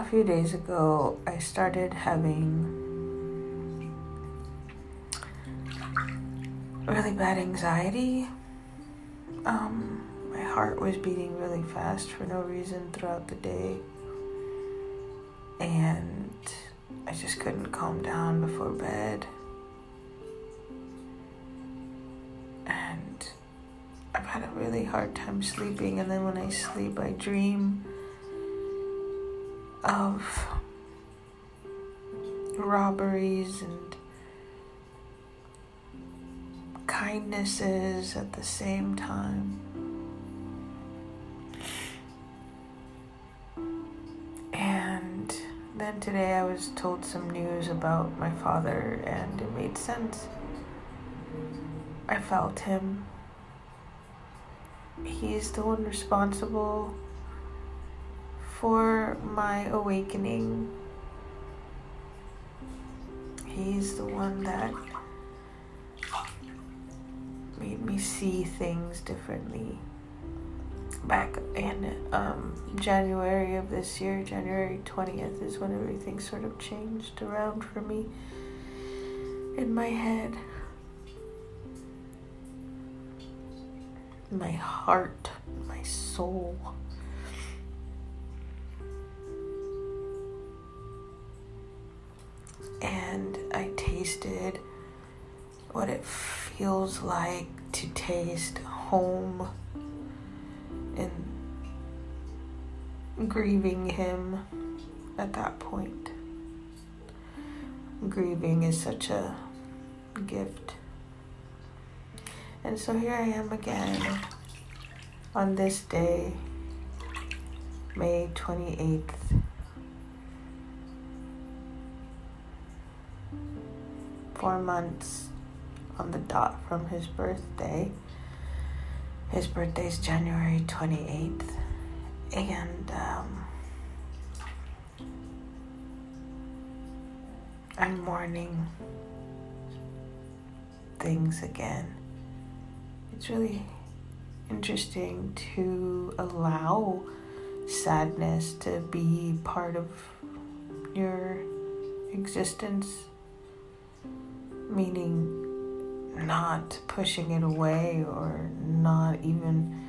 a few days ago, I started having really bad anxiety. Um, my heart was beating really fast for no reason throughout the day. And I just couldn't calm down before bed. And I've had a really hard time sleeping. And then when I sleep, I dream of robberies and kindnesses at the same time. And then today I was told some news about my father, and it made sense. I felt him. He's the one responsible for my awakening. He's the one that made me see things differently. Back in um, January of this year, January 20th, is when everything sort of changed around for me in my head. My heart, my soul. And I tasted what it feels like to taste home and grieving him at that point. Grieving is such a gift. And so here I am again on this day, May 28th. Four months on the dot from his birthday. His birthday is January 28th. And um, I'm mourning things again. It's really interesting to allow sadness to be part of your existence, meaning not pushing it away or not even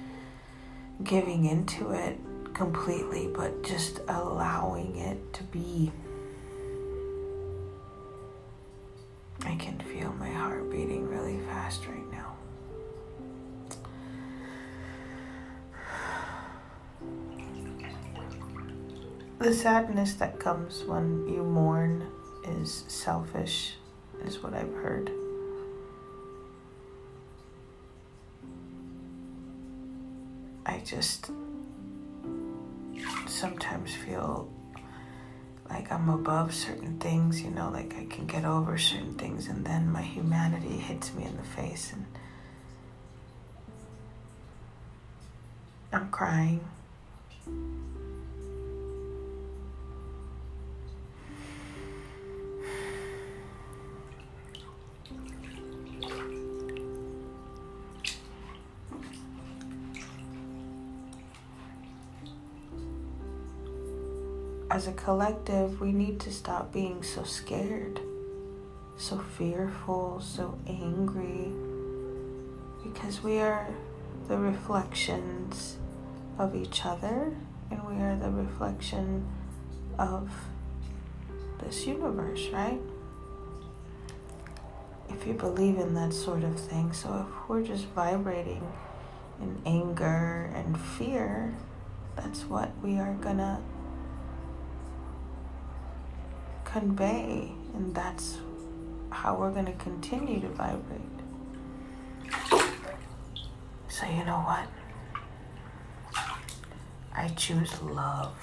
giving into it completely, but just allowing it to be. I can feel my heart beating really fast right now. The sadness that comes when you mourn is selfish, is what I've heard. I just sometimes feel like I'm above certain things, you know, like I can get over certain things, and then my humanity hits me in the face, and I'm crying. As a collective, we need to stop being so scared, so fearful, so angry, because we are the reflections of each other and we are the reflection of this universe, right? If you believe in that sort of thing, so if we're just vibrating in anger and fear, that's what we are gonna convey, and that's how we're going to continue to vibrate. So, you know what? I choose love.